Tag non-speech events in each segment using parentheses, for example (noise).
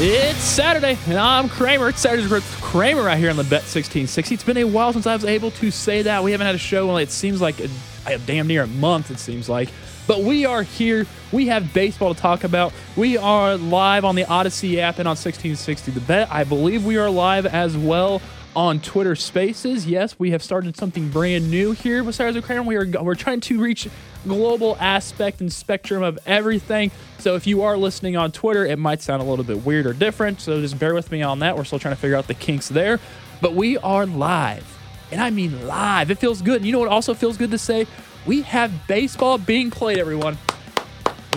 It's Saturday, and I'm Kramer. It's Saturdays with Kramer right here on the Bet 1660. It's been a while since I was able to say that. We haven't had a show in, it seems like a, a damn near a month, it seems like. But we are here. We have baseball to talk about. We are live on the Odyssey app and on 1660 The Bet. I believe we are live as well on Twitter Spaces. Yes, we have started something brand new here with with Kramer. We are we're trying to reach global aspect and spectrum of everything. So if you are listening on Twitter, it might sound a little bit weird or different. So just bear with me on that. We're still trying to figure out the kinks there. But we are live. And I mean live. It feels good. And you know what also feels good to say? We have baseball being played, everyone.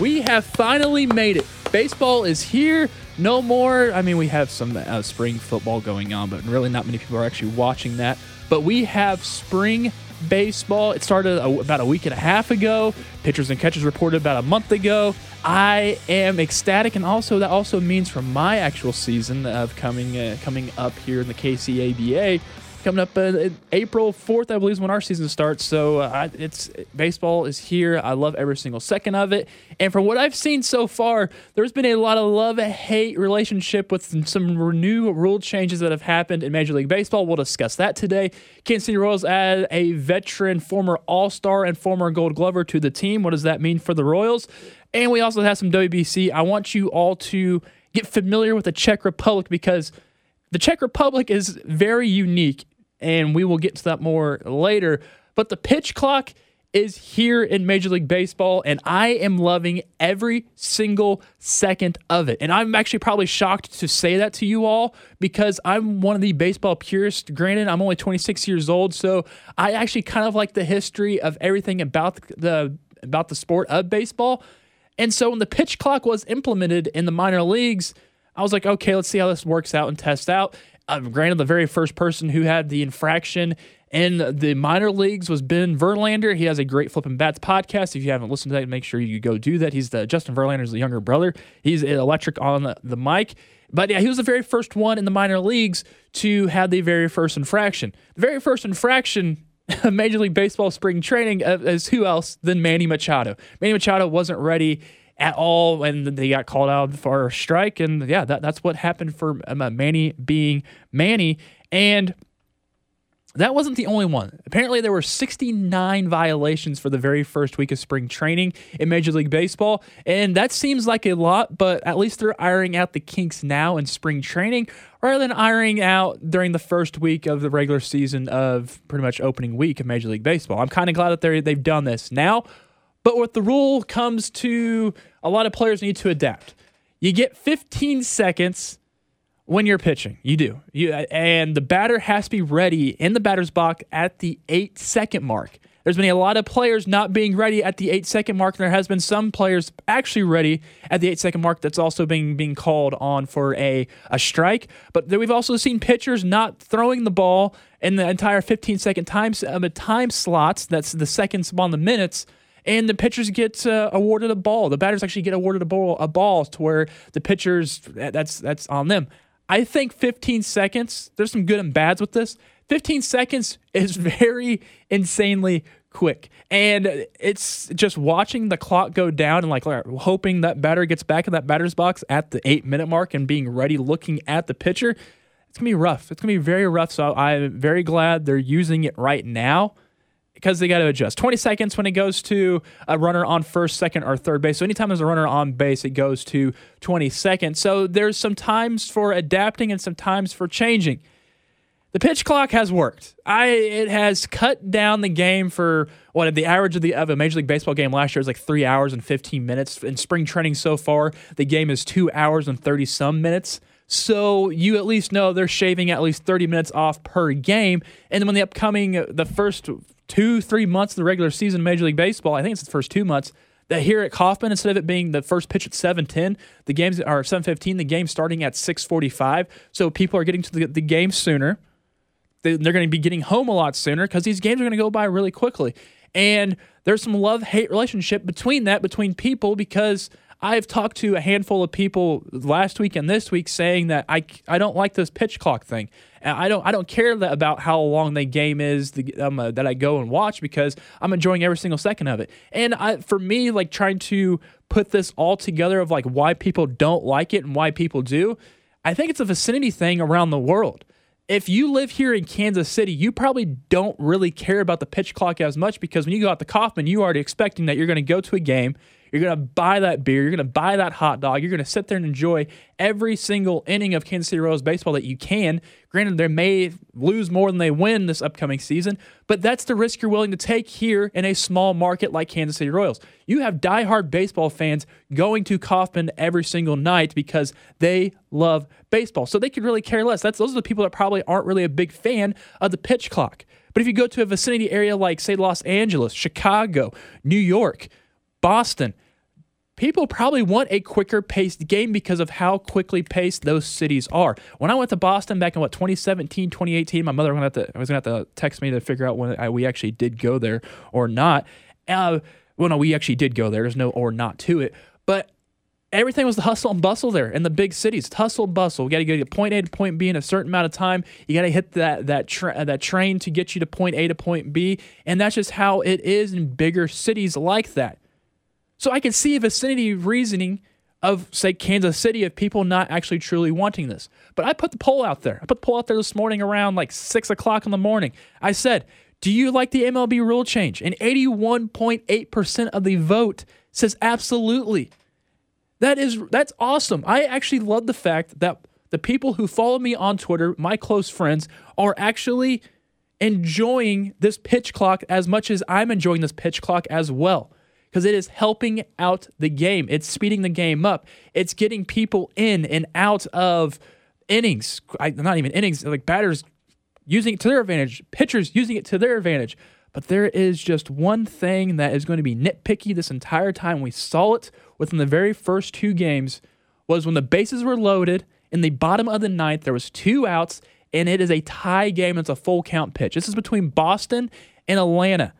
We have finally made it. Baseball is here. No more. I mean, we have some uh, spring football going on, but really not many people are actually watching that. But we have spring baseball. It started a, about a week and a half ago. Pitchers and catchers reported about a month ago. I am ecstatic, and also that also means for my actual season of coming uh, coming up here in the KCABA, coming up uh, April 4th, I believe, is when our season starts. So uh, it's baseball is here. I love every single second of it. And from what I've seen so far, there's been a lot of love hate relationship with some new rule changes that have happened in Major League Baseball. We'll discuss that today. Kansas City Royals add a veteran, former All Star, and former Gold Glover to the team. What does that mean for the Royals? And we also have some WBC. I want you all to get familiar with the Czech Republic because the Czech Republic is very unique and we will get to that more later. But the pitch clock is here in Major League Baseball, and I am loving every single second of it. And I'm actually probably shocked to say that to you all because I'm one of the baseball purists. Granted, I'm only 26 years old, so I actually kind of like the history of everything about the about the sport of baseball. And so when the pitch clock was implemented in the minor leagues, I was like, okay, let's see how this works out and test out. Uh, granted, the very first person who had the infraction in the minor leagues was Ben Verlander. He has a great Flipping Bats podcast. If you haven't listened to that, make sure you go do that. He's the Justin Verlander's the younger brother. He's electric on the, the mic. But yeah, he was the very first one in the minor leagues to have the very first infraction. The very first infraction (laughs) of Major League Baseball spring training is who else than Manny Machado. Manny Machado wasn't ready at all, and they got called out for a strike. And yeah, that, that's what happened for um, Manny being Manny. And that wasn't the only one. Apparently, there were 69 violations for the very first week of spring training in Major League Baseball. And that seems like a lot, but at least they're ironing out the kinks now in spring training rather than ironing out during the first week of the regular season of pretty much opening week of Major League Baseball. I'm kind of glad that they've done this now. But with the rule comes to a lot of players need to adapt. You get 15 seconds when you're pitching. You do. You and the batter has to be ready in the batter's box at the 8 second mark. There's been a lot of players not being ready at the 8 second mark. And there has been some players actually ready at the 8 second mark that's also being being called on for a a strike. But we've also seen pitchers not throwing the ball in the entire 15 second time uh, time slots. That's the seconds on the minutes and the pitchers get uh, awarded a ball. The batters actually get awarded a ball, a ball to where the pitchers that's that's on them. I think 15 seconds. There's some good and bads with this. 15 seconds is (laughs) very insanely quick, and it's just watching the clock go down and like hoping that batter gets back in that batter's box at the eight minute mark and being ready, looking at the pitcher. It's gonna be rough. It's gonna be very rough. So I'm very glad they're using it right now because they got to adjust. 20 seconds when it goes to a runner on first, second, or third base. So anytime there's a runner on base, it goes to 20 seconds. So there's some times for adapting and some times for changing. The pitch clock has worked. I it has cut down the game for what the average of the of a Major League Baseball game last year is like three hours and 15 minutes. In spring training so far, the game is two hours and 30 some minutes. So you at least know they're shaving at least 30 minutes off per game. And then when the upcoming the first two, three months of the regular season of Major League Baseball, I think it's the first two months, that here at Kauffman, instead of it being the first pitch at 7:10, the games are 7:15, the game starting at 6:45. So people are getting to the, the game sooner. They, they're going to be getting home a lot sooner because these games are going to go by really quickly. And there's some love hate relationship between that between people because I've talked to a handful of people last week and this week saying that I, I don't like this pitch clock thing. I don't I don't care that, about how long the game is the, um, uh, that I go and watch because I'm enjoying every single second of it. And I, for me, like trying to put this all together of like why people don't like it and why people do, I think it's a vicinity thing around the world. If you live here in Kansas City, you probably don't really care about the pitch clock as much because when you go out to Kauffman, you are already expecting that you're going to go to a game, you're going to buy that beer. You're going to buy that hot dog. You're going to sit there and enjoy every single inning of Kansas City Royals baseball that you can. Granted, they may lose more than they win this upcoming season, but that's the risk you're willing to take here in a small market like Kansas City Royals. You have diehard baseball fans going to Kauffman every single night because they love baseball. So they could really care less. That's those are the people that probably aren't really a big fan of the pitch clock. But if you go to a vicinity area like, say, Los Angeles, Chicago, New York, Boston, people probably want a quicker paced game because of how quickly paced those cities are. When I went to Boston back in what 2017, 2018, my mother was going to, was to have to text me to figure out when I, we actually did go there or not. Uh, well, no, we actually did go there. There's no or not to it, but everything was the hustle and bustle there in the big cities. It's hustle and bustle. We got to get to point A to point B in a certain amount of time. You got to hit that that tra- that train to get you to point A to point B, and that's just how it is in bigger cities like that. So I can see a vicinity reasoning of, say, Kansas City of people not actually truly wanting this. But I put the poll out there. I put the poll out there this morning around like six o'clock in the morning. I said, Do you like the MLB rule change? And 81.8% of the vote says absolutely. That is that's awesome. I actually love the fact that the people who follow me on Twitter, my close friends, are actually enjoying this pitch clock as much as I'm enjoying this pitch clock as well because it is helping out the game. It's speeding the game up. It's getting people in and out of innings. I, not even innings, like batters using it to their advantage, pitchers using it to their advantage. But there is just one thing that is going to be nitpicky this entire time. We saw it within the very first two games was when the bases were loaded in the bottom of the ninth, there was two outs, and it is a tie game. It's a full count pitch. This is between Boston and Atlanta.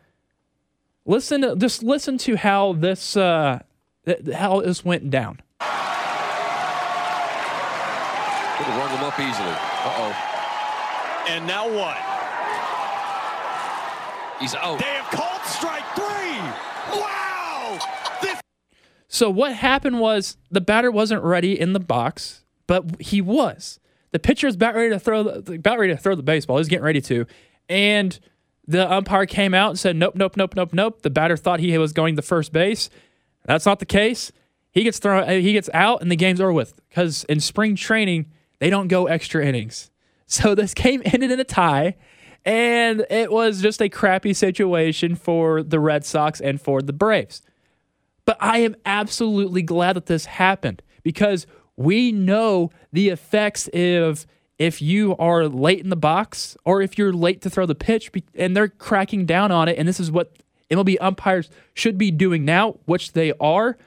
Listen, to, just listen to how this uh, how this went down. Could have rung them up easily. Uh oh. And now what? He's out. They have called strike three. Wow! This So what happened was the batter wasn't ready in the box, but he was. The pitcher was about ready to throw the about ready to throw the baseball. He was getting ready to, and the umpire came out and said, nope, nope, nope, nope, nope. The batter thought he was going to first base. That's not the case. He gets thrown, uh, he gets out, and the game's over with. Because in spring training, they don't go extra innings. (laughs) So this game ended in a tie, and it was just a crappy situation for the Red Sox and for the Braves. But I am absolutely glad that this happened because we know the effects of if you are late in the box or if you're late to throw the pitch and they're cracking down on it and this is what MLB umpires should be doing now, which they are.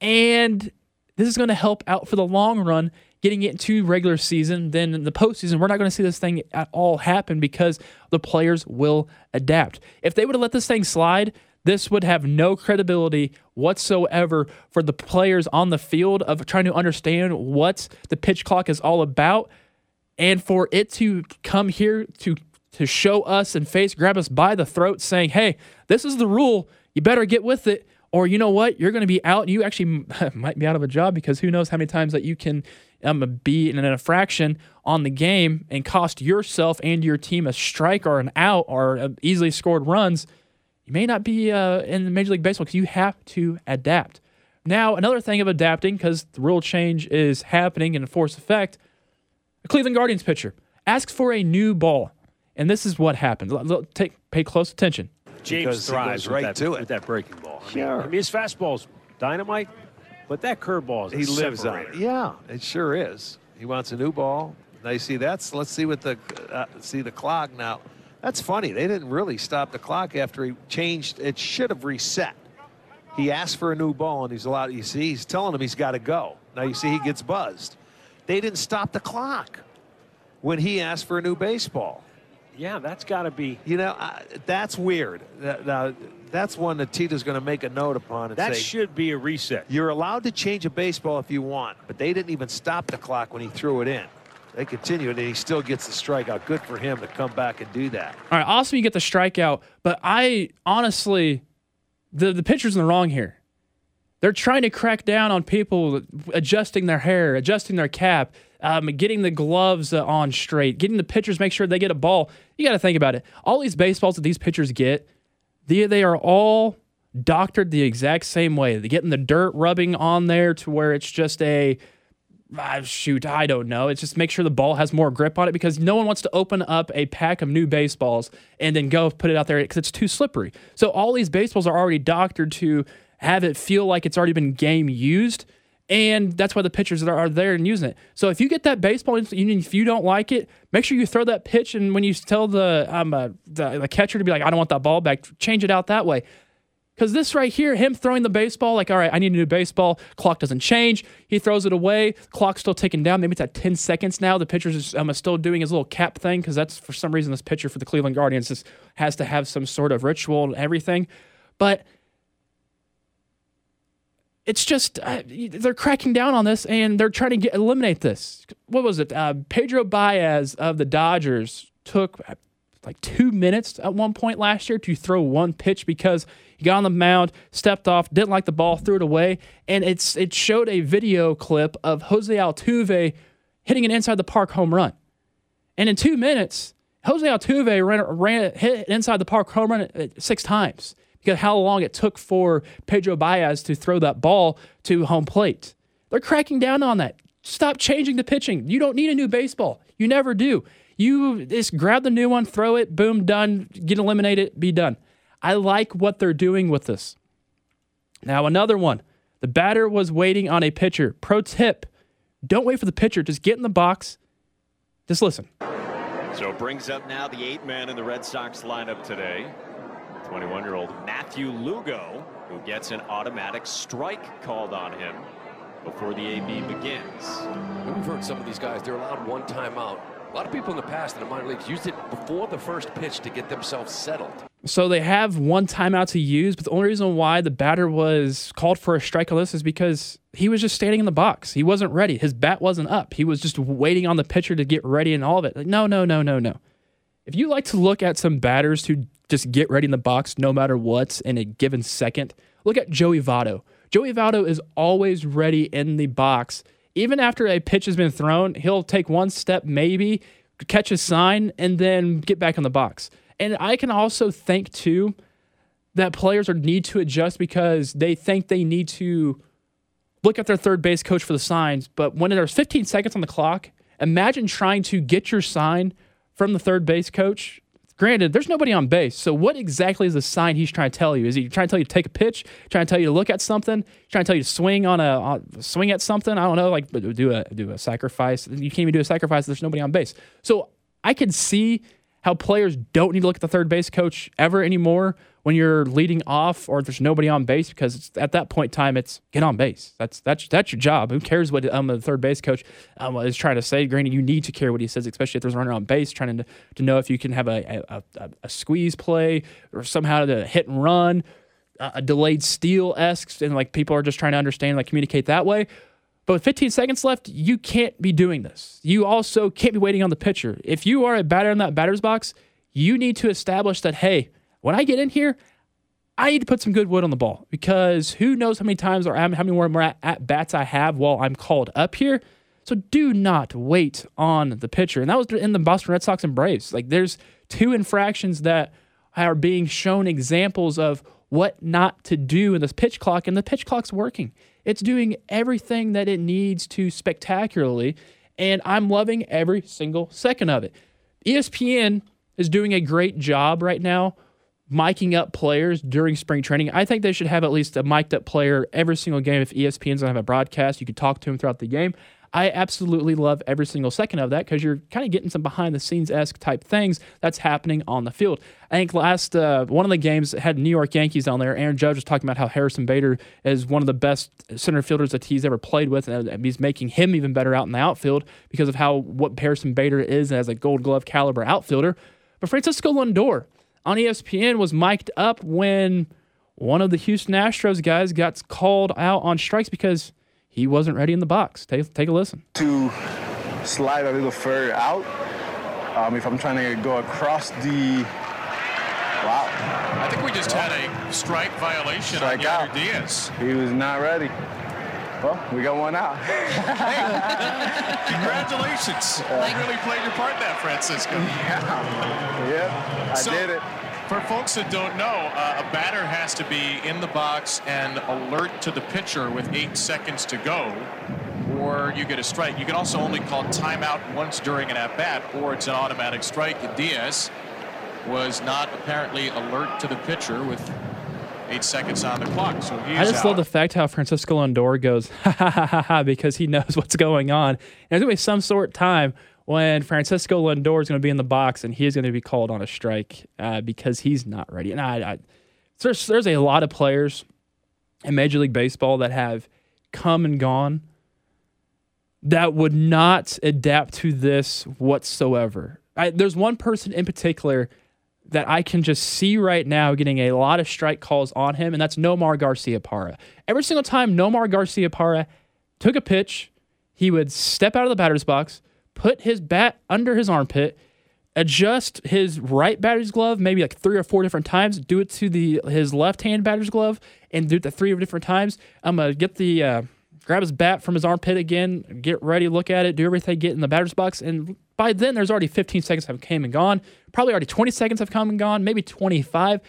And this is going to help out for the long run getting it into regular season. Then in the postseason, we're not going to see this thing at all happen because the players will adapt. If they would have let this thing slide, this would have no credibility whatsoever for the players on the field of trying to understand what the pitch clock is all about and for it to come here to to show us and face grab us by the throat saying hey this is the rule. You better get with it or you know what? You're going to be out. You actually (laughs) might be out of a job because who knows how many times that you can um, be in an infraction on the game and cost yourself and your team a strike or an out or uh, easily scored runs. You may not be uh, in major league baseball because you have to adapt. Now another thing of adapting because the rule change is happening in force effect a Cleveland Guardians pitcher asks for a new ball, and this is what happens. Take pay close attention. James because thrives right with, that, to it. with that breaking ball. I sure. Mean, I mean, his fastball's dynamite, but that curveball is he lives on. It. Yeah, it sure is. He wants a new ball. Now you see that's. Let's see what the uh, see the clock now. That's funny. They didn't really stop the clock after he changed. It should have reset. He asked for a new ball, and he's allowed. You see, he's telling him he's got to go. Now you see he gets buzzed. They didn't stop the clock when he asked for a new baseball. Yeah, that's got to be. You know, that's weird. Now, that's one that Tito's going to make a note upon. that say, should be a reset. You're allowed to change a baseball if you want, but they didn't even stop the clock when he threw it in. They continued, and he still gets the strikeout. Good for him to come back and do that. All right, awesome you get the strikeout, but I honestly, the, the pitcher's in the wrong here. They're trying to crack down on people adjusting their hair, adjusting their cap, um, getting the gloves uh, on straight, getting the pitchers make sure they get a ball. You got to think about it. All these baseballs that these pitchers get, they, they are all doctored the exact same way. They're getting the dirt rubbing on there to where it's just a uh, shoot, I don't know. It's just make sure the ball has more grip on it because no one wants to open up a pack of new baseballs and then go put it out there because it's too slippery. So all these baseballs are already doctored to have it feel like it's already been game used. And that's why the pitchers are, there and using it. So if you get that baseball, if you don't like it, make sure you throw that pitch. And when you tell the, um, uh, the, the catcher to be like, I don't want that ball back, change it out that way. Because this right here, him throwing the baseball, like, all right, I need a new baseball. Clock doesn't change. He throws it away. Clock's still ticking down. Maybe it's at 10 seconds now. The pitcher's um, still doing his little cap thing because that's for some reason this pitcher for the Cleveland Guardians just has to have some sort of ritual and everything. But it's just uh, they're cracking down on this and they're trying to get, eliminate this. What was it? Uh, Pedro Baez of the Dodgers took like two minutes at one point last year to throw one pitch because he got on the mound, stepped off, didn't like the ball, threw it away, and it's it showed a video clip of Jose Altuve hitting an inside the park home run. And in two minutes, Jose Altuve ran, ran hit inside the park home run six times because how long it took for Pedro Baez to throw that ball to home plate. They're cracking down on that. Stop changing the pitching. You don't need a new baseball. You never do. You just grab the new one, throw it, boom, done, get eliminated, be done. I like what they're doing with this. Now, another one. The batter was waiting on a pitcher. Pro tip don't wait for the pitcher. Just get in the box. Just listen. So it brings up now the eight man in the Red Sox lineup today. 21 year old Matthew Lugo, who gets an automatic strike called on him before the AB begins. We've heard some of these guys, they're allowed one timeout a lot of people in the past in the minor leagues used it before the first pitch to get themselves settled. So they have one timeout to use, but the only reason why the batter was called for a strike on this is because he was just standing in the box. He wasn't ready. His bat wasn't up. He was just waiting on the pitcher to get ready and all of it. Like, no, no, no, no, no. If you like to look at some batters who just get ready in the box no matter what in a given second, look at Joey Votto. Joey Votto is always ready in the box even after a pitch has been thrown, he'll take one step, maybe catch a sign, and then get back on the box. And I can also think too that players are need to adjust because they think they need to look at their third base coach for the signs. But when there's 15 seconds on the clock, imagine trying to get your sign from the third base coach Granted, there's nobody on base. So what exactly is the sign he's trying to tell you? Is he trying to tell you to take a pitch? Trying to tell you to look at something? Trying to tell you to swing on a on, swing at something? I don't know. Like do a do a sacrifice. You can't even do a sacrifice. If there's nobody on base. So I could see how players don't need to look at the third base coach ever anymore when you're leading off or if there's nobody on base because at that point in time it's get on base. That's that's that's your job. Who cares what um, the third base coach um, is trying to say? Granted, you need to care what he says, especially if there's a runner on base, trying to to know if you can have a a, a, a squeeze play or somehow to hit and run, a delayed steal esque, and like people are just trying to understand like communicate that way. But with 15 seconds left, you can't be doing this. You also can't be waiting on the pitcher. If you are a batter in that batter's box, you need to establish that hey when I get in here, I need to put some good wood on the ball because who knows how many times or how many more at, at bats I have while I'm called up here. So do not wait on the pitcher. And that was in the Boston Red Sox and Braves. Like there's two infractions that are being shown examples of what not to do in this pitch clock, and the pitch clock's working. It's doing everything that it needs to spectacularly, and I'm loving every single second of it. ESPN is doing a great job right now miking up players during spring training. I think they should have at least a mic'd up player every single game. If ESPN's gonna have a broadcast, you could talk to him throughout the game. I absolutely love every single second of that because you're kind of getting some behind the scenes esque type things that's happening on the field. I think last uh, one of the games had New York Yankees on there. Aaron Judge was talking about how Harrison Bader is one of the best center fielders that he's ever played with, and he's making him even better out in the outfield because of how what Harrison Bader is as a Gold Glove caliber outfielder. But Francisco Lindor, on ESPN was mic'd up when one of the Houston Astros guys got called out on strikes because he wasn't ready in the box. Take, take a listen. To slide a little further out, um, if I'm trying to go across the Wow. I think we just had a strike violation Strike on Yainer out. Diaz. He was not ready. Well, we got one out. (laughs) Congratulations. you really played your part there, Francisco. yeah, I So- did it. For folks that don't know, uh, a batter has to be in the box and alert to the pitcher with eight seconds to go, or you get a strike. You can also only call timeout once during an at bat, or it's an automatic strike. Diaz was not apparently alert to the pitcher with eight seconds on the clock, so he's I just out. love the fact how Francisco Lindor goes (laughs) ha ha ha ha ha because he knows what's going on. And there's gonna be some sort of time when Francisco Lindor is gonna be in the box and he is gonna be called on a strike uh, because he's not ready. And I, I there's there's a lot of players in Major League Baseball that have come and gone that would not adapt to this whatsoever. I, there's one person in particular that I can just see right now getting a lot of strike calls on him, and that's Nomar Garciaparra. Every single time Nomar Garciaparra took a pitch, he would step out of the batter's box, put his bat under his armpit, adjust his right batter's glove maybe like three or four different times, do it to the his left hand batter's glove, and do it the three different times. I'm gonna get the uh, grab his bat from his armpit again, get ready, look at it, do everything, get in the batter's box, and by then there's already 15 seconds have came and gone. Probably already 20 seconds have come and gone, maybe 25.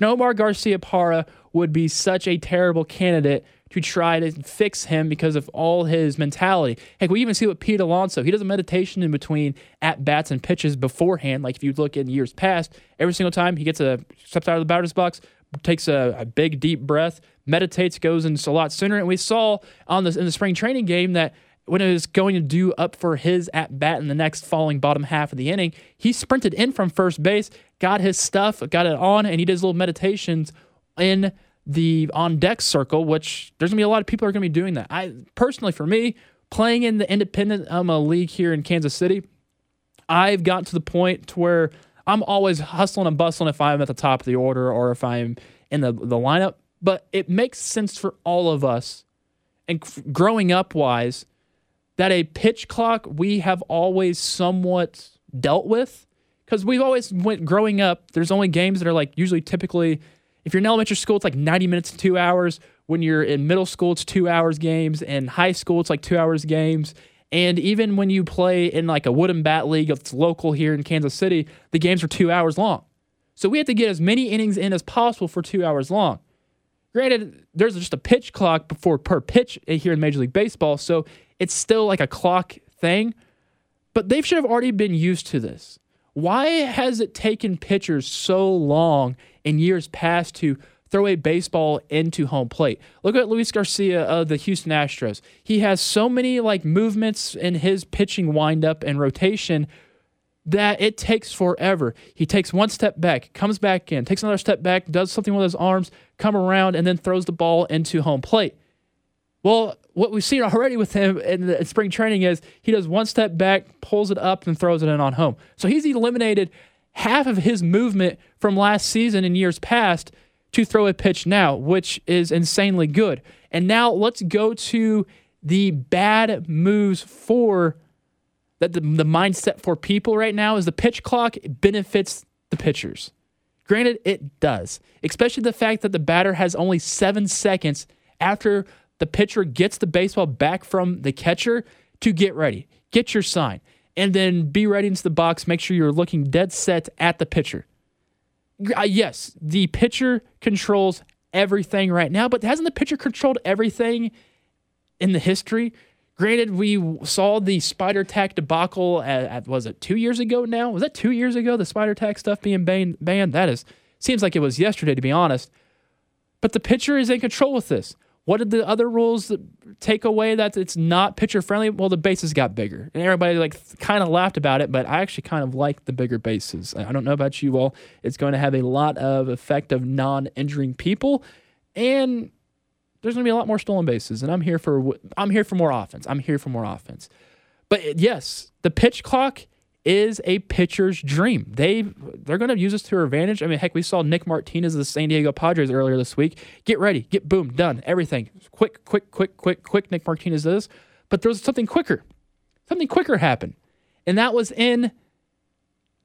Nomar Garciaparra would be such a terrible candidate to try to fix him because of all his mentality. Heck, we even see what Pete Alonso, he does a meditation in between at bats and pitches beforehand. Like if you look in years past, every single time he gets a steps out of the batter's box, takes a, a big deep breath, meditates, goes in a lot sooner. And we saw on this in the spring training game that when it was going to do up for his at bat in the next falling bottom half of the inning, he sprinted in from first base, got his stuff, got it on, and he did his little meditations in the on deck circle, which there's gonna be a lot of people are gonna be doing that. I personally, for me, playing in the independent um, league here in Kansas City, I've gotten to the point to where I'm always hustling and bustling if I'm at the top of the order or if I'm in the the lineup. But it makes sense for all of us, and f- growing up wise, that a pitch clock we have always somewhat dealt with because we've always went growing up. There's only games that are like usually typically if you're in elementary school, it's like 90 minutes to two hours. When you're in middle school, it's two hours games. In high school, it's like two hours games. And even when you play in like a wooden bat league that's local here in Kansas City, the games are two hours long. So we have to get as many innings in as possible for two hours long. Granted, there's just a pitch clock before per pitch here in Major League Baseball, so it's still like a clock thing. But they should have already been used to this. Why has it taken pitchers so long in years past to throw a baseball into home plate? Look at Luis Garcia of the Houston Astros. He has so many like movements in his pitching windup and rotation that it takes forever. He takes one step back, comes back in, takes another step back, does something with his arms, come around, and then throws the ball into home plate. Well, what we've seen already with him in, spring training is he does one step back, pulls it up, and throws it in on home. So he's eliminated half of his movement from last season and years past to throw a pitch now, which is insanely good. And now let's go to the bad moves for that the, the mindset for people right now is the pitch clock benefits the pitchers. Granted, it does, especially the fact that the batter has only seven seconds after the pitcher gets the baseball back from the catcher to get ready, get your sign, and then be ready into the box. Make sure you're looking dead set at the pitcher. Uh, yes, the pitcher controls everything right now, but hasn't the pitcher controlled everything in the history? Granted, we saw the spider tack debacle at, at, was it two years ago now? Was that two years ago? The spider tack stuff being banned. banned? That is seems like it was yesterday, to be honest. But the pitcher is in control with this. What did the other rules take away that it's not pitcher friendly? Well, the bases got bigger, and everybody like kind of laughed about it. But I actually kind of like the bigger bases. I don't know about you all. It's going to have a lot of effect of non-injuring people, and there's going to be a lot more stolen bases. And I'm here for I'm here for more offense. I'm here for more offense. But yes, the pitch clock is a pitcher's dream. They they're going to use this to their advantage. I mean, heck, we saw Nick Martinez of the San Diego Padres earlier this week. Get ready, get boom, done, everything. Quick, quick, quick, quick, quick. Nick Martinez does, but there was something quicker. Something quicker happened, and that was in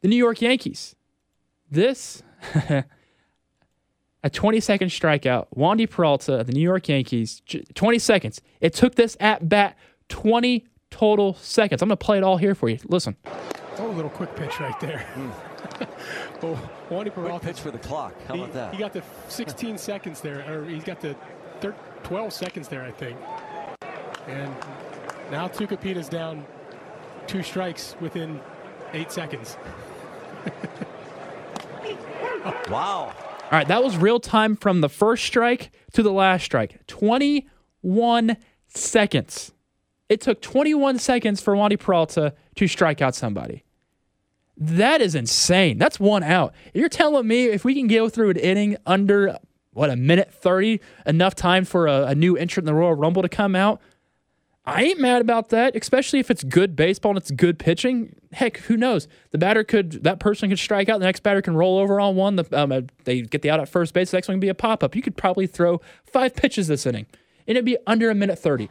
the New York Yankees. This (laughs) a 20 second strikeout. Wandy Peralta of the New York Yankees, 20 seconds. It took this at bat 20 total seconds. I'm going to play it all here for you. Listen. Oh, a little quick pitch right there. Mm. oh, Wandy Peralta. Quick pitch for the clock. How he, about that? He got the 16 (laughs) seconds there, or he's got the 12 seconds there, I think. And now Tucupita's down two strikes within eight seconds. (laughs) wow. All right, that was real time from the first strike to the last strike. 21 seconds. It took 21 seconds for Wandy Peralta to strike out somebody. That is insane. That's one out. You're telling me if we can go through an inning under, what, a minute 30, enough time for a, a new entrant in the Royal Rumble to come out, I ain't mad about that, especially if it's good baseball and it's good pitching. Heck, who knows? The batter could, that person could strike out. The next batter can roll over on one. The, um, uh, they get the out at first base. The next one can be a pop up. You could probably throw five pitches this inning, and it'd be under a minute 30.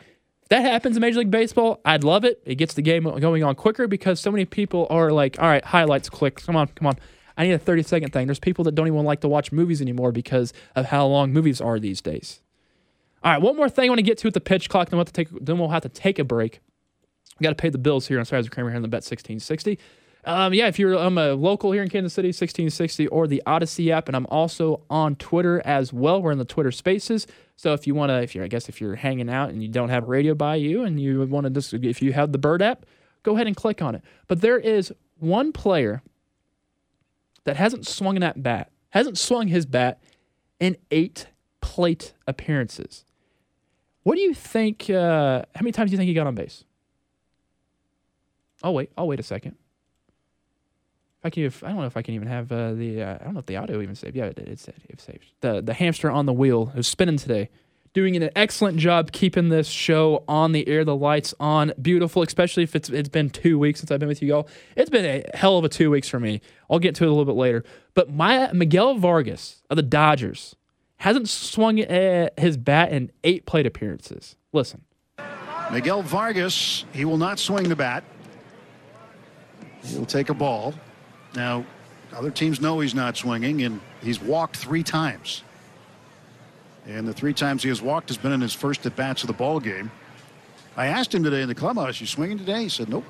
That happens in Major League Baseball, I'd love it. It gets the game going on quicker because so many people are like, all right, highlights, click. Come on, come on. I need a 30 second thing. There's people that don't even like to watch movies anymore because of how long movies are these days. All right, one more thing I want to get to with the pitch clock, then we'll have to take, then we'll have to take a break. We got to pay the bills here on Saturdays Kramer here on the Bet 1660. Um, yeah, if you're I'm a local here in Kansas City, 1660 or the Odyssey app, and I'm also on Twitter as well. We're in the Twitter Spaces, so if you want to, if you're I guess if you're hanging out and you don't have radio by you and you want to just if you have the Bird app, go ahead and click on it. But there is one player that hasn't swung that bat, hasn't swung his bat in eight plate appearances. What do you think? Uh, how many times do you think he got on base? Oh wait, I'll wait a second. If I can, if, I don't know if I can even have uh, the. Uh, I don't know if the audio even saved. Yeah, it, it, it, it saved. The the hamster on the wheel is spinning today, doing an excellent job keeping this show on the air. The lights on, beautiful. Especially if it's it's been two weeks since I've been with you all. It's been a hell of a two weeks for me. I'll get to it a little bit later. But my Miguel Vargas of the Dodgers hasn't swung uh, his bat in eight plate appearances. Listen. Miguel Vargas, he will not swing the bat. He'll take a ball. Now, other teams know he's not swinging, and he's walked three times. And the three times he has walked has been in his first at bats of the ball game. I asked him today in the clubhouse, "You swinging today?" He said, "Nope."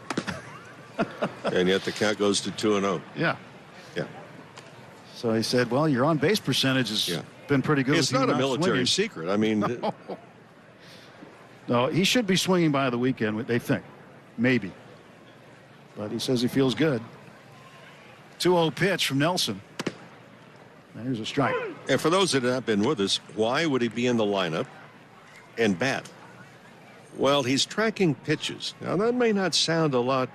(laughs) and yet the count goes to two and zero. Oh. Yeah. Yeah. So he said, "Well, your on base percentage has yeah been pretty good. It's not a military swinging. secret. I mean, (laughs) no. no, he should be swinging by the weekend. They think, maybe, but he says he feels good. 2-0 pitch from Nelson. There's a strike. And for those that have not been with us, why would he be in the lineup and bat? Well, he's tracking pitches. Now, that may not sound a lot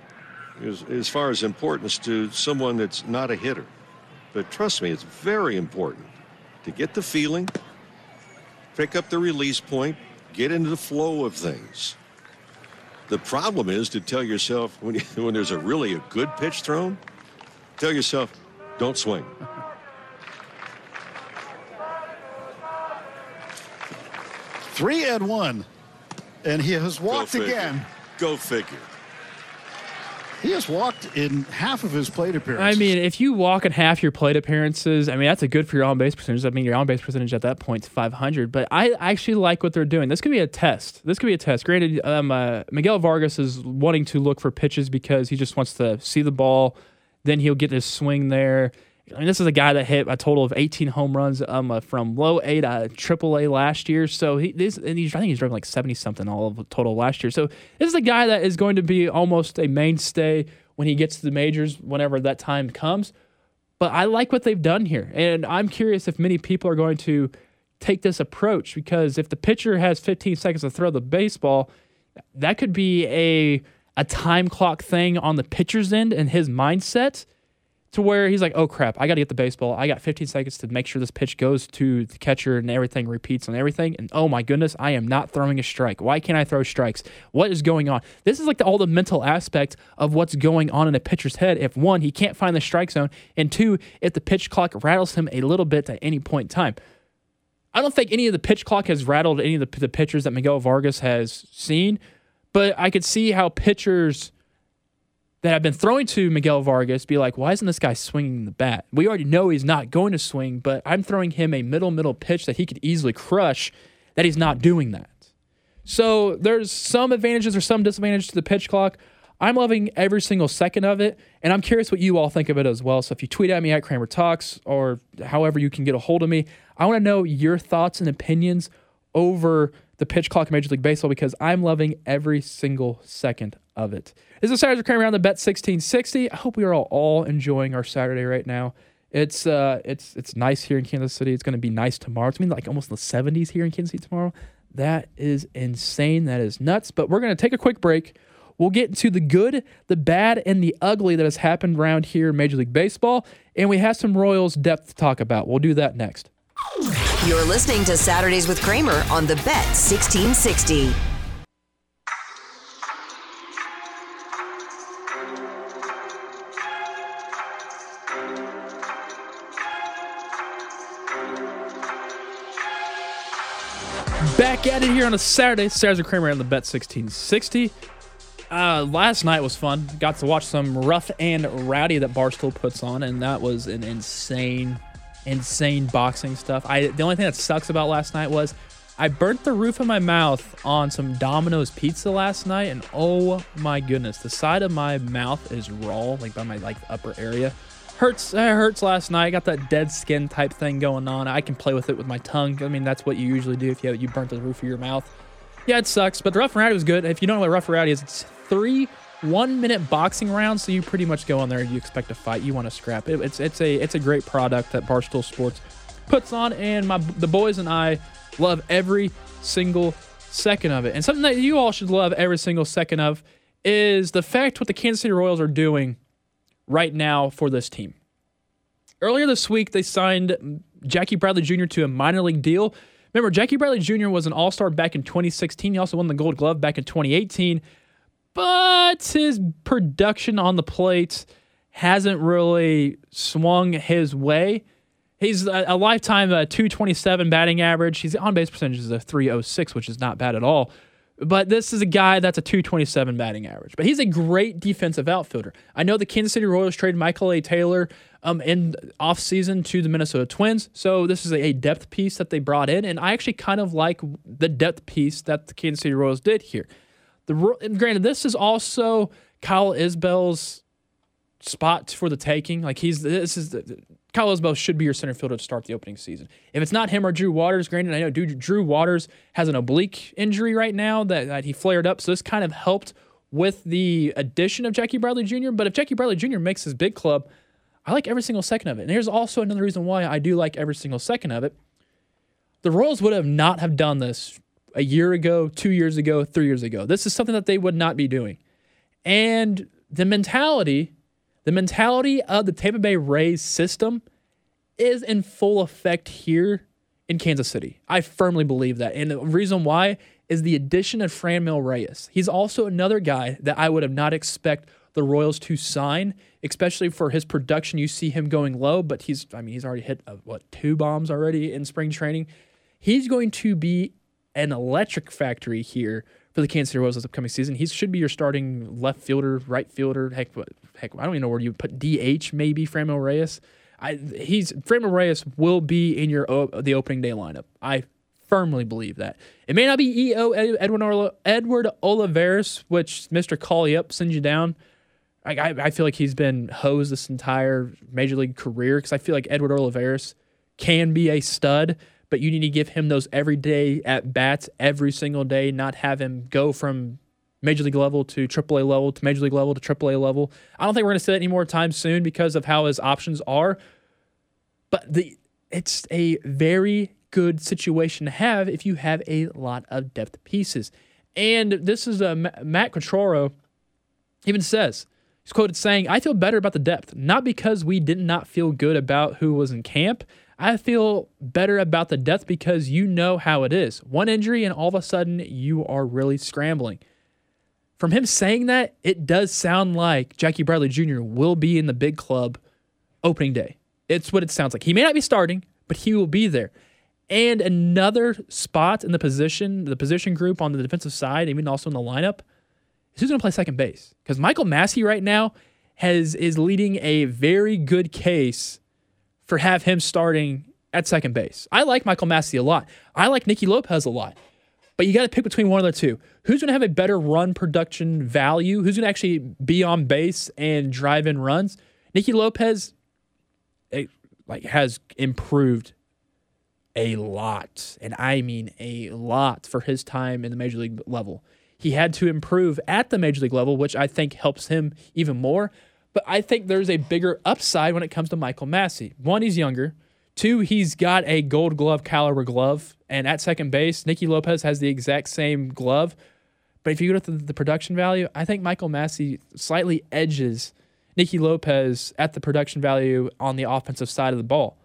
as, as far as importance to someone that's not a hitter. But trust me, it's very important to get the feeling, pick up the release point, get into the flow of things. The problem is to tell yourself when, you, (laughs) when there's a really a good pitch thrown, tell yourself, don't swing. Three and one, and he has walked Go again. Go figure. He has walked in half of his plate appearances. I mean, if you walk in half your plate appearances, I mean, that's a good for your on base percentage. I mean, your on base percentage at that point is 500. But I actually like what they're doing. This could be a test. This could be a test. Granted, um, uh, Miguel Vargas is wanting to look for pitches because he just wants to see the ball. Then he'll get his swing there. I mean, this is a guy that hit a total of 18 home runs um, uh, from low A to triple A last year. So he, this, and he's, I think he's driving like 70 something all of total last year. So this is a guy that is going to be almost a mainstay when he gets to the majors, whenever that time comes. But I like what they've done here. And I'm curious if many people are going to take this approach because if the pitcher has 15 seconds to throw the baseball, that could be a a time clock thing on the pitcher's end and his mindset to where he's like, oh crap, I got to get the baseball. I got 15 seconds to make sure this pitch goes to the catcher and everything repeats on everything. And oh my goodness, I am not throwing a strike. Why can't I throw strikes? What is going on? This is like the, all the mental aspect of what's going on in a pitcher's head. If one, he can't find the strike zone, and two, if the pitch clock rattles him a little bit at any point in time. I don't think any of the pitch clock has rattled any of the, the pitchers that Miguel Vargas has seen, but I could see how pitchers that have been throwing to Miguel Vargas be like, why isn't this guy swinging the bat? We already know he's not going to swing, but I'm throwing him a middle middle pitch that he could easily crush. That he's not doing that. So there's some advantages or some disadvantages to the pitch clock. I'm loving every single second of it, and I'm curious what you all think of it as well. So if you tweet at me at Kramer Talks or however you can get a hold of me, I want to know your thoughts and opinions over the pitch clock in Major League Baseball because I'm loving every single second of it. This is Saturday Kramer on the Bet 1660. I hope we are all, all enjoying our Saturday right now. It's uh, it's it's nice here in Kansas City. It's going to be nice tomorrow. It's going to be like almost the 70s here in Kansas City tomorrow. That is insane. That is nuts. But we're going to take a quick break. We'll get into the good, the bad, and the ugly that has happened around here in Major League Baseball. And we have some Royals depth to talk about. We'll do that next. You're listening to Saturdays with Kramer on the Bet 1660. Back at it here on a Saturday. Saturdays with Kramer on the Bet 1660. Uh, last night was fun. Got to watch some rough and rowdy that Barstool puts on, and that was an insane, insane boxing stuff. I the only thing that sucks about last night was I burnt the roof of my mouth on some Domino's pizza last night, and oh my goodness, the side of my mouth is raw, like by my like upper area. Hurts, it hurts last night. I got that dead skin type thing going on. I can play with it with my tongue. I mean, that's what you usually do if you you burnt the roof of your mouth. Yeah, it sucks, but the rough and rowdy was good. If you don't know what rough and rowdy is, it's three one minute boxing round. So you pretty much go on there, you expect a fight, you want to scrap it. It's it's a it's a great product that Barstool Sports puts on, and my the boys and I love every single second of it. And something that you all should love every single second of is the fact what the Kansas City Royals are doing right now for this team. Earlier this week, they signed Jackie Bradley Jr. to a minor league deal. Remember, Jackie Bradley Jr. was an All Star back in 2016. He also won the Gold Glove back in 2018. But his production on the plate hasn't really swung his way. He's a, a lifetime uh, 227 batting average. His on base percentage is a 306, which is not bad at all. But this is a guy that's a 227 batting average. But he's a great defensive outfielder. I know the Kansas City Royals traded Michael A. Taylor um, in offseason to the Minnesota Twins. So this is a depth piece that they brought in. And I actually kind of like the depth piece that the Kansas City Royals did here. The granted, this is also Kyle Isbel's spot for the taking. Like he's this is the, Kyle Isbel should be your center fielder to start the opening season. If it's not him or Drew Waters, granted, I know Drew Waters has an oblique injury right now that, that he flared up, so this kind of helped with the addition of Jackie Bradley Jr. But if Jackie Bradley Jr. makes his big club, I like every single second of it. And here's also another reason why I do like every single second of it. The Royals would have not have done this a year ago, two years ago, three years ago. This is something that they would not be doing. And the mentality the mentality of the Tampa Bay Rays system is in full effect here in Kansas City. I firmly believe that. And the reason why is the addition of Franmil Reyes. He's also another guy that I would have not expect the Royals to sign, especially for his production. You see him going low, but he's I mean he's already hit uh, what two bombs already in spring training. He's going to be an electric factory here for the Kansas City Royals this upcoming season. He should be your starting left fielder, right fielder. Heck, heck, I don't even know where you put DH maybe Franmil Reyes. I he's Franmil Reyes will be in your the opening day lineup. I firmly believe that. It may not be EO Edward Edward Olivares, which Mr. Call you up sends you down. I, I, I feel like he's been hosed this entire major league career because I feel like Edward Olivares can be a stud but you need to give him those everyday at bats every single day, not have him go from major league level to triple A level to major league level to triple A level. I don't think we're going to see that any more time soon because of how his options are. But the it's a very good situation to have if you have a lot of depth pieces. And this is a Matt Quatraro even says he's quoted saying, "I feel better about the depth, not because we did not feel good about who was in camp." I feel better about the depth because you know how it is. One injury, and all of a sudden, you are really scrambling. From him saying that, it does sound like Jackie Bradley Jr. will be in the big club opening day. It's what it sounds like. He may not be starting, but he will be there. And another spot in the position, the position group on the defensive side, even also in the lineup, is who's going to play second base. Because Michael Massey right now has is leading a very good case for have him starting at second base. I like Michael Massey a lot. I like Nicky Lopez a lot. But you got to pick between one of the two. Who's going to have a better run production value? Who's going to actually be on base and drive in runs? Nicky Lopez it, like has improved a lot, and I mean a lot for his time in the major league level. He had to improve at the major league level, which I think helps him even more. But I think there's a bigger upside when it comes to Michael Massey. One, he's younger. Two, he's got a gold glove caliber glove. And at second base, Nicky Lopez has the exact same glove. But if you go to the, the production value, I think Michael Massey slightly edges Nicky Lopez at the production value on the offensive side of the ball.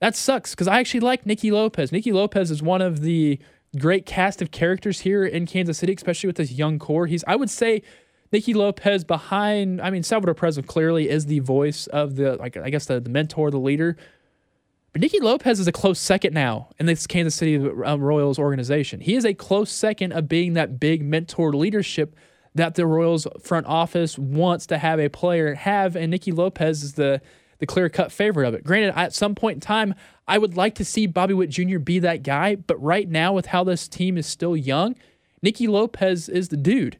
That sucks because I actually like Nicky Lopez. Nicky Lopez is one of the great cast of characters here in Kansas City, especially with this young core. He's, I would say, Nicky Lopez behind. I mean, Salvador Perez clearly is the voice of the, like, I guess the, the mentor, the leader. But Nicky Lopez is a close second now in this Kansas City um, Royals organization. He is a close second of being that big mentor leadership that the Royals front office wants to have a player have, and Nicky Lopez is the the clear cut favorite of it. Granted, at some point in time, I would like to see Bobby Witt Jr. be that guy, but right now, with how this team is still young, Nicky Lopez is the dude.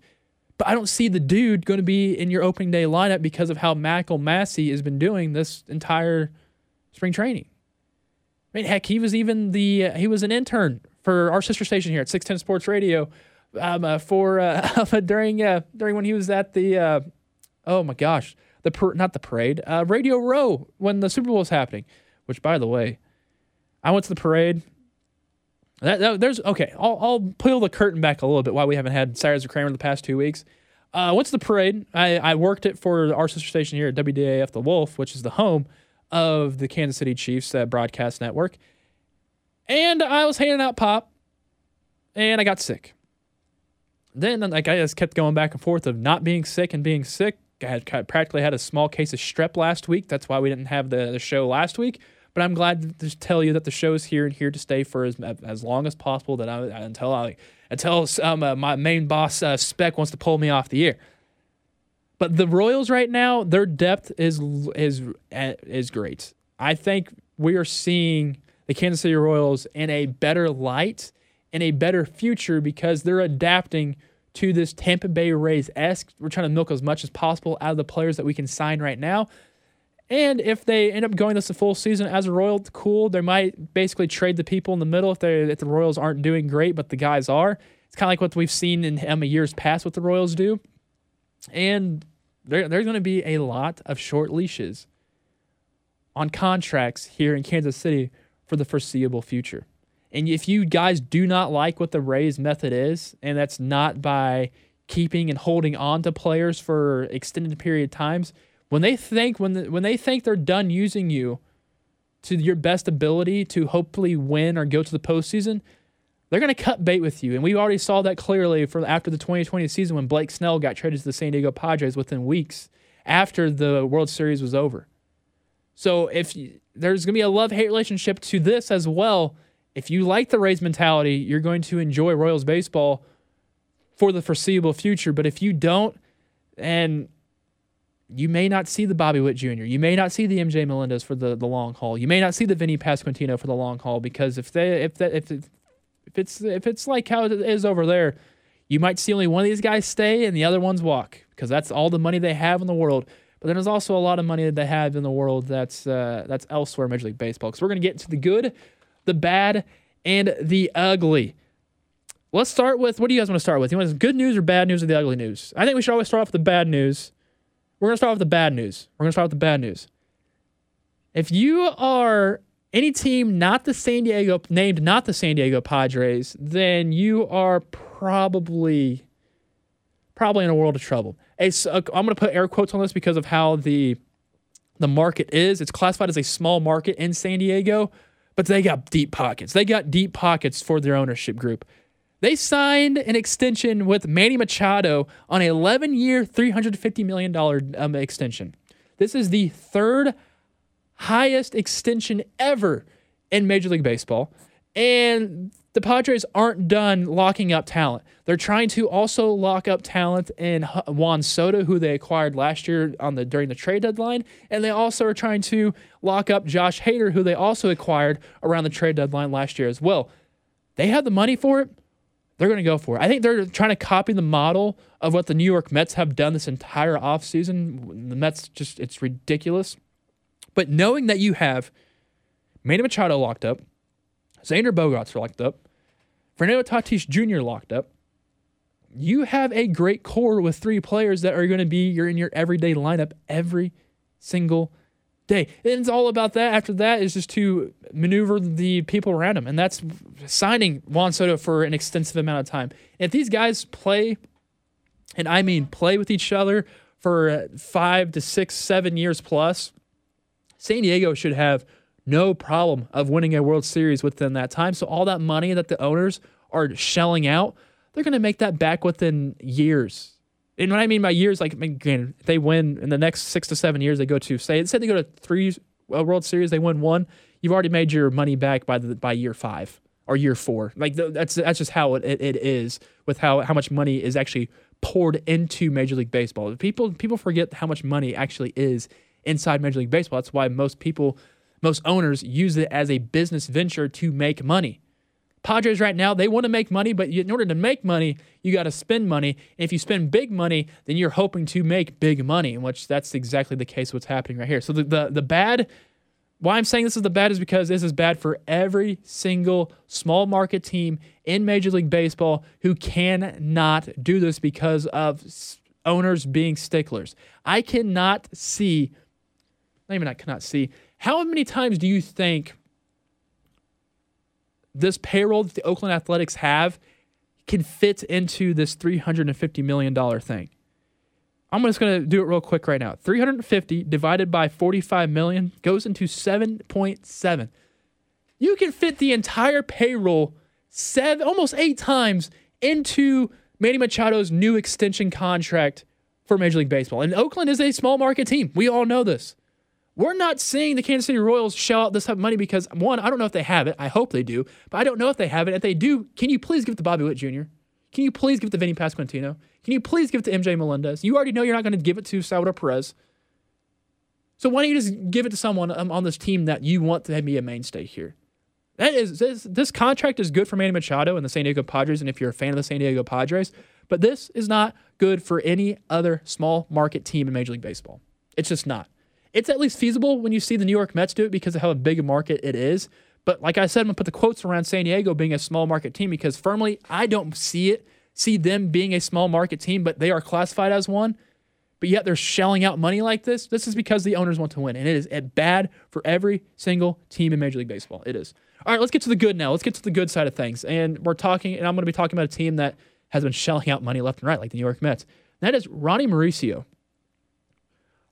But I don't see the dude going to be in your opening day lineup because of how Michael Massey has been doing this entire spring training. I mean, heck, he was even the uh, he was an intern for our sister station here at 610 Sports Radio um, uh, for (laughs) uh, during uh, during when he was at the uh, oh my gosh the per, not the parade uh, Radio Row when the Super Bowl was happening. Which, by the way, I went to the parade. That, that, there's okay. I'll, I'll peel the curtain back a little bit. Why we haven't had Cyrus or Kramer the past two weeks. Uh, to the parade. I, I worked it for our sister station here at WDAF The Wolf, which is the home of the Kansas City Chiefs uh, broadcast network. And I was handing out pop, and I got sick. Then like I just kept going back and forth of not being sick and being sick. I had practically had a small case of strep last week. That's why we didn't have the, the show last week. But I'm glad to tell you that the show is here and here to stay for as, as long as possible. That I until I until um, uh, my main boss uh, Spec wants to pull me off the air. But the Royals right now, their depth is is is great. I think we are seeing the Kansas City Royals in a better light, in a better future because they're adapting to this Tampa Bay Rays esque. We're trying to milk as much as possible out of the players that we can sign right now. And if they end up going this a full season as a Royal, cool. They might basically trade the people in the middle if they if the Royals aren't doing great, but the guys are. It's kind of like what we've seen in um, years past what the Royals do. And there, there's going to be a lot of short leashes on contracts here in Kansas City for the foreseeable future. And if you guys do not like what the Rays method is, and that's not by keeping and holding on to players for extended period of times, when they think when the, when they think they're done using you to your best ability to hopefully win or go to the postseason, they're going to cut bait with you. And we already saw that clearly from after the 2020 season when Blake Snell got traded to the San Diego Padres within weeks after the World Series was over. So if you, there's going to be a love hate relationship to this as well if you like the Rays mentality, you're going to enjoy Royals baseball for the foreseeable future. But if you don't, and you may not see the Bobby Witt Jr., you may not see the MJ Melendez for the, the long haul. You may not see the Vinny Pasquantino for the long haul because if they if that if if it's if it's like how it is over there, you might see only one of these guys stay and the other ones walk because that's all the money they have in the world. But then there's also a lot of money that they have in the world that's uh, that's elsewhere in Major League Baseball. Because we're going to get into the good, the bad, and the ugly. Let's start with what do you guys want to start with? You want good news or bad news or the ugly news? I think we should always start off with the bad news. We're going to start with the bad news. We're going to start with the bad news. If you are any team not the San Diego named not the San Diego Padres, then you are probably probably in a world of trouble. It's, I'm going to put air quotes on this because of how the the market is. It's classified as a small market in San Diego, but they got deep pockets. They got deep pockets for their ownership group. They signed an extension with Manny Machado on an 11 year, $350 million um, extension. This is the third highest extension ever in Major League Baseball. And the Padres aren't done locking up talent. They're trying to also lock up talent in Juan Soto, who they acquired last year on the during the trade deadline, and they also are trying to lock up Josh Hader, who they also acquired around the trade deadline last year as well. They have the money for it. They're going to go for it. I think they're trying to copy the model of what the New York Mets have done this entire offseason. The Mets just, it's ridiculous. But knowing that you have Manny Machado locked up, Xander Bogaerts locked up, Fernando Tatis Jr. locked up. You have a great core with three players that are going to be you're in your everyday lineup every single day. And it's all about that. After that is just to maneuver the people around him, and that's signing Juan Soto for an extensive amount of time. if these guys play, and I mean play with each other for five to six, seven years plus, San Diego should have no problem of winning a World Series within that time. So all that money that the owners are shelling out, they're going to make that back within years. And what I mean by years, like again, if they win in the next six to seven years, they go to say say they go to three uh, World Series, they win one, you've already made your money back by the by year five or year four. Like that's that's just how it, it, it is with how how much money is actually poured into Major League Baseball. People people forget how much money actually is inside Major League Baseball. That's why most people most owners use it as a business venture to make money. Padres right now, they want to make money, but in order to make money, you got to spend money. And if you spend big money, then you're hoping to make big money, which that's exactly the case what's happening right here. So the, the, the bad, why I'm saying this is the bad is because this is bad for every single small market team in Major League Baseball who cannot do this because of owners being sticklers. I cannot see, not even I cannot see, how many times do you think this payroll that the Oakland Athletics have can fit into this $350 million thing? I'm just going to do it real quick right now. 350 divided by 45 million goes into 7.7. You can fit the entire payroll seven, almost eight times into Manny Machado's new extension contract for Major League Baseball. And Oakland is a small market team. We all know this. We're not seeing the Kansas City Royals shell out this type of money because one, I don't know if they have it. I hope they do, but I don't know if they have it. If they do, can you please give it to Bobby Witt Jr.? Can you please give it to Vinny Pasquantino? Can you please give it to MJ Melendez? You already know you're not going to give it to Salvador Perez. So why don't you just give it to someone um, on this team that you want to be a mainstay here? That is this, this contract is good for Manny Machado and the San Diego Padres, and if you're a fan of the San Diego Padres, but this is not good for any other small market team in Major League Baseball. It's just not it's at least feasible when you see the New York Mets do it because of how big a market it is. But like I said, I'm gonna put the quotes around San Diego being a small market team because firmly I don't see it, see them being a small market team, but they are classified as one. But yet they're shelling out money like this. This is because the owners want to win, and it is bad for every single team in Major League Baseball. It is. All right, let's get to the good now. Let's get to the good side of things, and we're talking, and I'm going to be talking about a team that has been shelling out money left and right, like the New York Mets. And that is Ronny Mauricio.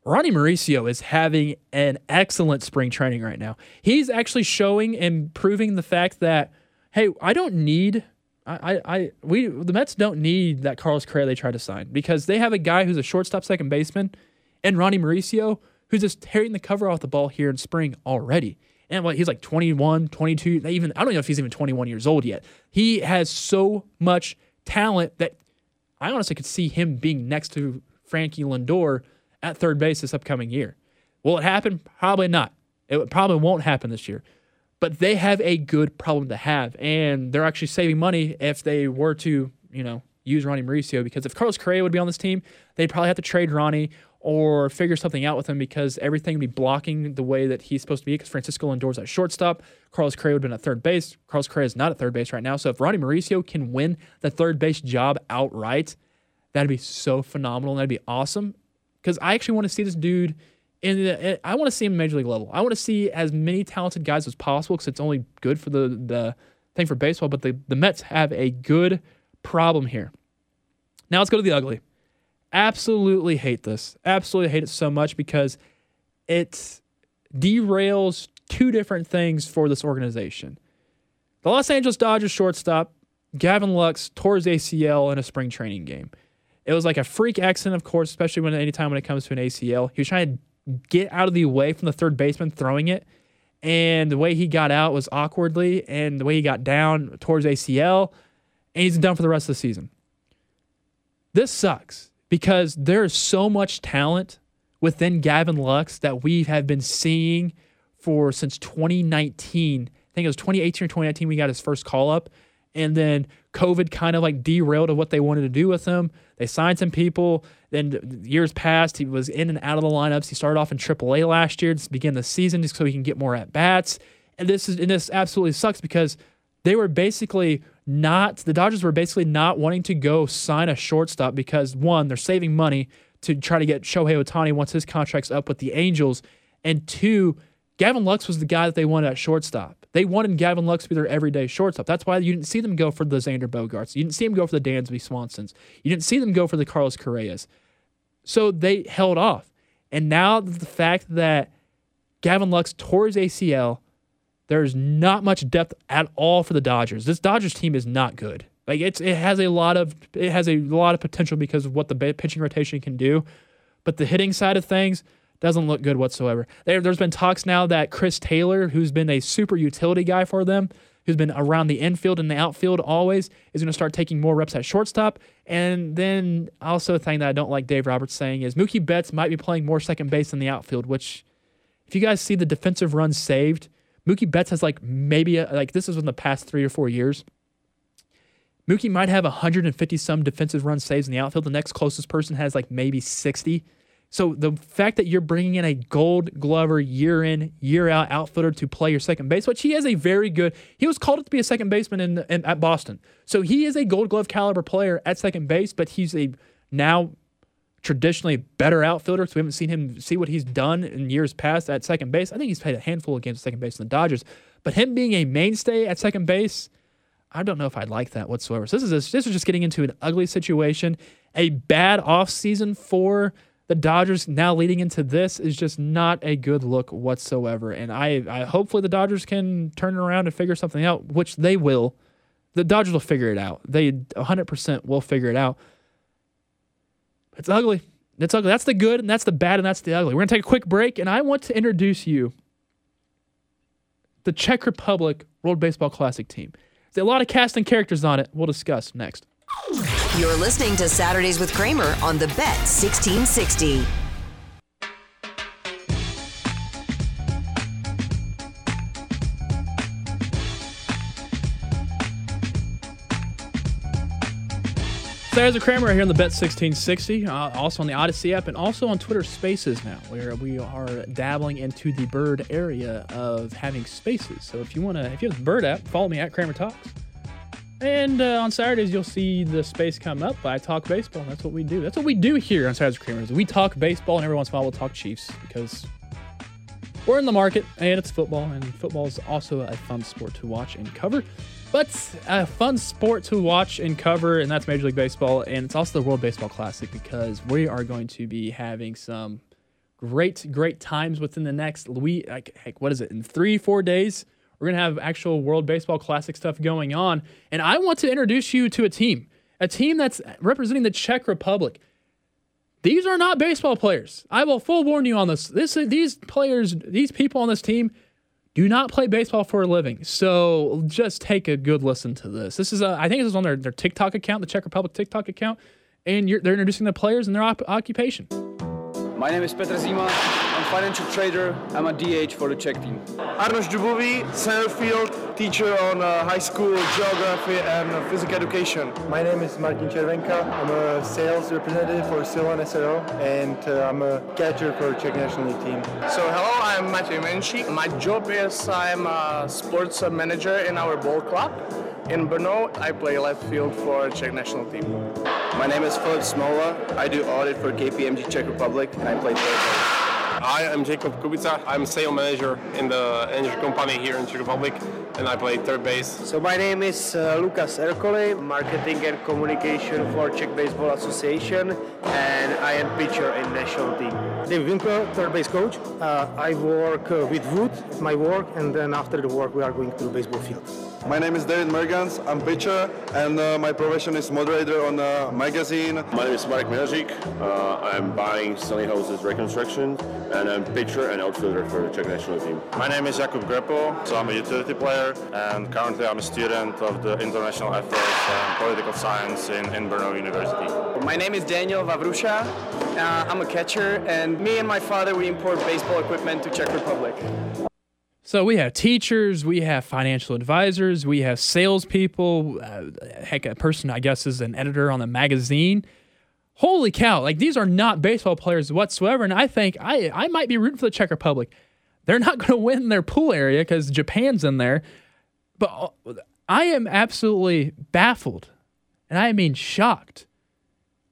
Ronny Mauricio is having an excellent spring training right now. He's actually showing and proving the fact that, hey, I don't need, I, I, we, the Mets don't need that Carlos Correa they tried to sign because they have a guy who's a shortstop, second baseman, and Ronny Mauricio who's just tearing the cover off the ball here in spring already. And what he's like 21, 22, even I don't know if he's even 21 years old yet. He has so much talent that I honestly could see him being next to Frankie Lindor at third base this upcoming year. Will it happen? Probably not. It probably won't happen this year. But they have a good problem to have, and they're actually saving money if they were to, you know, use Ronny Mauricio. Because if Carlos Correa would be on this team, they'd probably have to trade Ronny or figure something out with him because everything would be blocking the way that he's supposed to be. Because Francisco Lindor's at shortstop, Carlos Correa would have been at third base. Carlos Correa is not at third base right now. So if Ronny Mauricio can win the third base job outright, that'd be so phenomenal. And that'd be awesome because I actually want to see this dude in the. Eh, I want to see him major league level. I want to see as many talented guys as possible because it's only good for the the thing for baseball. But the the Mets have a good problem here. Now let's go to the ugly. Absolutely hate this. Absolutely hate it so much because it derails two different things for this organization. The Los Angeles Dodgers shortstop Gavin Lux tore his ACL in a spring training game. It was like a freak accident, of course, especially when anytime when it comes to an ACL. He was trying to get out of the way from the third baseman throwing it, and the way he got out was awkwardly, and the way he got down towards ACL, and he's done for the rest of the season. This sucks because there's so much talent within Gavin Lux that we have been seeing for since 2019. I think it was 2018 or 2019 we got his first call up. And then COVID kind of like derailed of what they wanted to do with him. They signed some people. Then years passed. He was in and out of the lineups. He started off in AAA last year to begin the season just so he can get more at bats. And this is and this absolutely sucks because they were basically not the Dodgers were basically not wanting to go sign a shortstop because one, they're saving money to try to get Shohei Ohtani once his contract's up with the Angels, and two, Gavin Lux was the guy that they wanted at shortstop. They wanted Gavin Lux to be their everyday shortstop. That's why you didn't see them go for the Xander Bogaerts. You didn't see them go for the Dansby Swansons. You didn't see them go for the Carlos Correas. So they held off. And now the fact that Gavin Lux tore his ACL, there's not much depth at all for the Dodgers. This Dodgers team is not good. Like it's it has a lot of it has a lot of potential because of what the pitching rotation can do, but the hitting side of things doesn't look good whatsoever. There, there's been talks now that Chris Taylor, who's been a super utility guy for them, who's been around the infield and the outfield always, is going to start taking more reps at shortstop. And then also a thing that I don't like Dave Roberts saying is Mookie Betts might be playing more second base in the outfield, which if you guys see the defensive runs saved, Mookie Betts has like maybe a, like this is in the past three or four years. Mookie might have 150 some defensive run saves in the outfield. The next closest person has like maybe 60. So the fact that you're bringing in a Gold Glover year in year out outfielder to play your second base, which he has a very good. He was called up to be a second baseman in, in at Boston, so he is a Gold Glove caliber player at second base. But he's a now traditionally better outfielder. So we haven't seen him see what he's done in years past at second base. I think he's played a handful of games at second base in the Dodgers, but him being a mainstay at second base. I don't know if I'd like that whatsoever. So this is a, this is just getting into an ugly situation. A bad offseason for the Dodgers now leading into this is just not a good look whatsoever. And I, I hopefully the Dodgers can turn it around and figure something out, which they will. The Dodgers will figure it out. They 100% will figure it out. It's ugly. It's ugly. That's the good and that's the bad and that's the ugly. We're going to take a quick break and I want to introduce you the Czech Republic World Baseball Classic team. There's a lot of casting characters on it. We'll discuss next. You're listening to Saturdays with Kramer on the Bet 1660. Saturdays with Kramer here on the Bet 1660, uh, also on the Audacy app, and also on Twitter Spaces now, where we are dabbling into the bird area of having spaces. So if you want to, if you have the bird app, follow me at Kramer Talks. And uh, on Saturdays, you'll see the space come up. I talk baseball. That's what we do. That's what we do here on Saturdays Creamers. We talk baseball, and every once in a while, we'll talk Chiefs because we're in the market, and it's football, and football is also a fun sport to watch and cover. But a fun sport to watch and cover, and that's Major League Baseball, and it's also the World Baseball Classic because we are going to be having some great, great times within the next we like heck, what is it in three, four days? We're gonna have actual World Baseball Classic stuff going on, and I want to introduce you to a team, a team that's representing the Czech Republic. These are not baseball players. I will full warn you on this. This these players, these people on this team do not play baseball for a living. So just take a good listen to this. This is, a, I think this is on their, their TikTok account, the Czech Republic TikTok account, and they're introducing the players and their op- occupation. My name is Petr Zima. I'm a financial trader. I'm a DH for the Czech team. Arnoš Dubový, center field teacher on uh, high school geography and uh, physical education. My name is Martin Červenka. I'm a sales representative for Silvan SRO and uh, I'm a catcher for Czech national team. So hello, I'm Matěj Menšík. My job is I'm a sports manager in our ball club. In Brno, I play left field for Czech national team. My name is Filip Smola. I do audit for KPMG Czech Republic and I play third base. I am Jacob Kubica. I'm sales manager in the energy company here in Czech Republic, and I play third base. So my name is uh, Lucas Ercoli, marketing and communication for Czech Baseball Association, and I am pitcher in national team. Dave Winkler, third base coach. Uh, I work uh, with Wood, my work, and then after the work we are going to the baseball field. My name is David Mergans. I'm pitcher, and uh, my profession is moderator on a magazine. My name is Marek Minařík. Uh, I'm buying Sunny Houses Reconstruction, and I'm pitcher and outfielder for the Czech national team. My name is Jakub Grepo, so I'm a utility player, and currently I'm a student of the International Affairs and Political Science in, in Brno University. My name is Daniel Vavrusha. Uh, I'm a catcher, and me and my father, we import baseball equipment to Czech Republic. So we have teachers, we have financial advisors, we have salespeople. Uh, heck, a person I guess is an editor on the magazine. Holy cow! Like these are not baseball players whatsoever, and I think I I might be rooting for the Czech Republic. They're not (laughs) going to win their pool area because Japan's in there, but uh, I am absolutely baffled, and I mean shocked,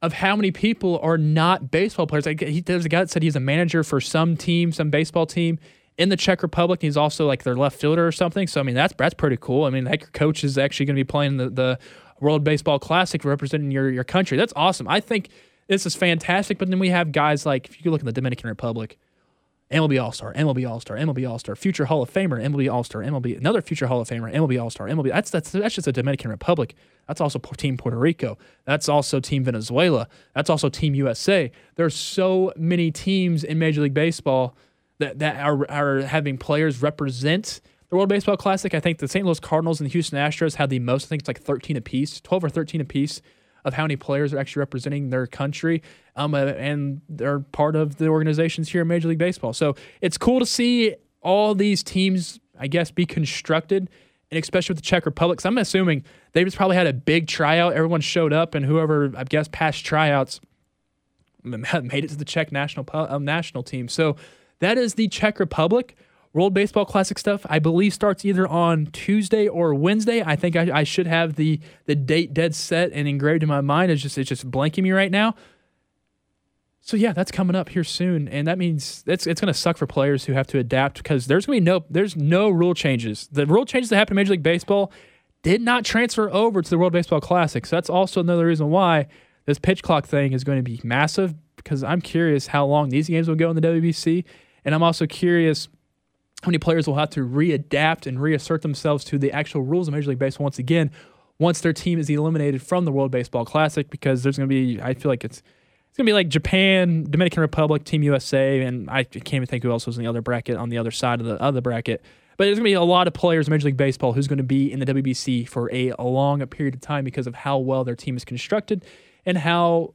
of how many people are not baseball players. Like he, there's a guy that said he's a manager for some team, some baseball team in the Czech Republic. He's also like their left fielder or something. So I mean that's that's pretty cool. I mean, heck, your coach is actually going to be playing the, the World Baseball Classic representing your your country. That's awesome. I think this is fantastic. But then we have guys like if you look in the Dominican Republic, MLB All Star, MLB All Star, MLB All Star, future Hall of Famer, MLB All Star, MLB another future Hall of Famer, MLB All Star, MLB. That's that's that's just a Dominican Republic. That's also Team Puerto Rico. That's also Team Venezuela. That's also Team USA. There's so many teams in Major League Baseball that, that are, are having players represent the World Baseball Classic. I think the St. Louis Cardinals and the Houston Astros had the most. I think it's like 13 apiece, 12 or 13 apiece of how many players are actually representing their country. Um, uh, and they're part of the organizations here in Major League Baseball. So it's cool to see all these teams, I guess, be constructed, and especially with the Czech Republic. So I'm assuming they just probably had a big tryout. Everyone showed up, and whoever, I guess, passed tryouts (laughs) made it to the Czech national um, national team. So that is the Czech Republic. World Baseball Classic stuff, I believe, starts either on Tuesday or Wednesday. I think I, I, should have the the date dead set and engraved in my mind. It's just it's just blanking me right now. So yeah, that's coming up here soon, and that means it's it's to suck for players who have to adapt because there's to be no there's no rule changes. The rule changes that happened in Major League Baseball did not transfer over to the World Baseball Classic. So that's also another reason why this pitch clock thing is going to be massive because I'm curious how long these games will go in the WBC and I'm also curious how many players will have to readapt and reassert themselves to the actual rules of Major League Baseball once again, once their team is eliminated from the World Baseball Classic, because there's going to be, I feel like it's it's going to be like Japan, Dominican Republic, Team USA, and I can't even think who else was in the other bracket on the other side of the other bracket. But there's going to be a lot of players in Major League Baseball who's going to be in the WBC for a, a long period of time because of how well their team is constructed and how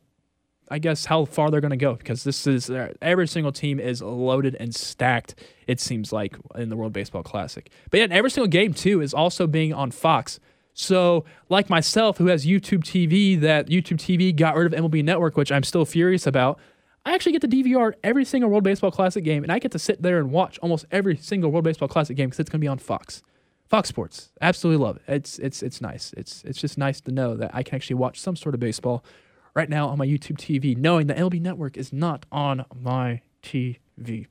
I guess how far they're going to go because this is uh, every single team is loaded and stacked. It seems like in the World Baseball Classic, but yet every single game too is also being on Fox. So, like myself, who has YouTube TV, that YouTube TV got rid of MLB Network, which I'm still furious about. I actually get to DVR every single World Baseball Classic game, and I get to sit there and watch almost every single World Baseball Classic game because it's going to be on Fox. Fox Sports, absolutely love it. It's it's it's nice. It's it's just nice to know that I can actually watch some sort of baseball right now on my YouTube TV, knowing that MLB Network is not on my TV.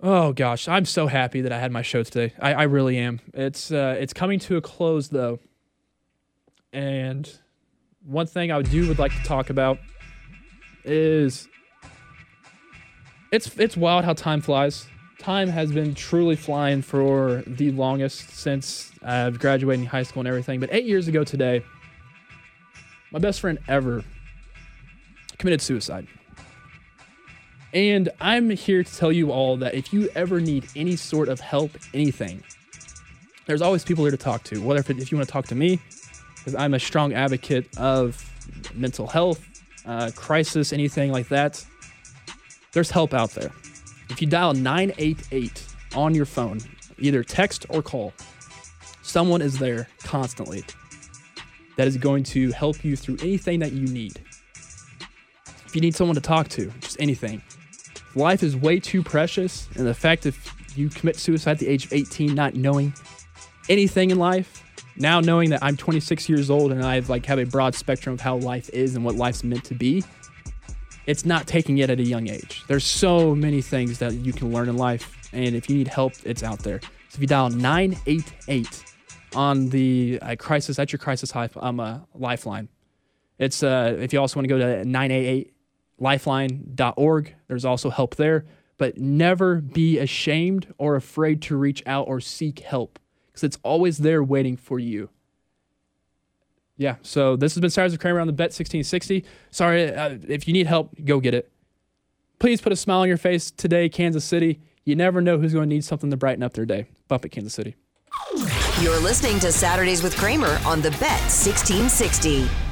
Oh gosh, I'm so happy that I had my show today. I, I really am. It's uh, it's coming to a close though, and one thing I do would like to talk about is it's it's wild how time flies time has been truly flying for the longest since I've graduated high school and everything. But eight years ago today, my best friend ever committed suicide. And I'm here to tell you all that if you ever need any sort of help, anything, there's always people here to talk to. Whether if, if you want to talk to me, because I'm a strong advocate of mental health, uh, crisis, anything like that, there's help out there. If you dial 988 on your phone, either text or call, someone is there constantly that is going to help you through anything that you need. If you need someone to talk to, just anything. Life is way too precious, and the fact if you commit suicide at the age of 18, not knowing anything in life, now knowing that I'm 26 years old and I have like have a broad spectrum of how life is and what life's meant to be, it's not taking it at a young age. There's so many things that you can learn in life, and if you need help, it's out there. So if you dial 988 on the uh, crisis at your crisis hi- um, uh, lifeline, it's uh, if you also want to go to 988lifeline.org, there's also help there. but never be ashamed or afraid to reach out or seek help because it's always there waiting for you. Yeah, so this has been Saturdays with Kramer on the Bet 1660. Sorry, uh, if you need help, go get it. Please put a smile on your face today, Kansas City. You never know who's going to need something to brighten up their day. Bump it, Kansas City. You're listening to Saturdays with Kramer on the Bet 1660.